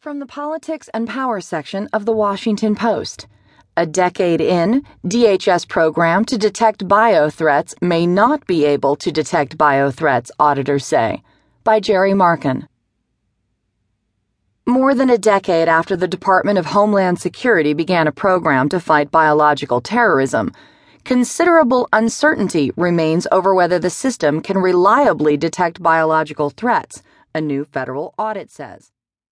From the Politics and Power section of the Washington Post. A decade in, DHS program to detect bio threats may not be able to detect bio threats, auditors say. By Jerry Markon. More than a decade after the Department of Homeland Security began a program to fight biological terrorism, considerable uncertainty remains over whether the system can reliably detect biological threats, a new federal audit says.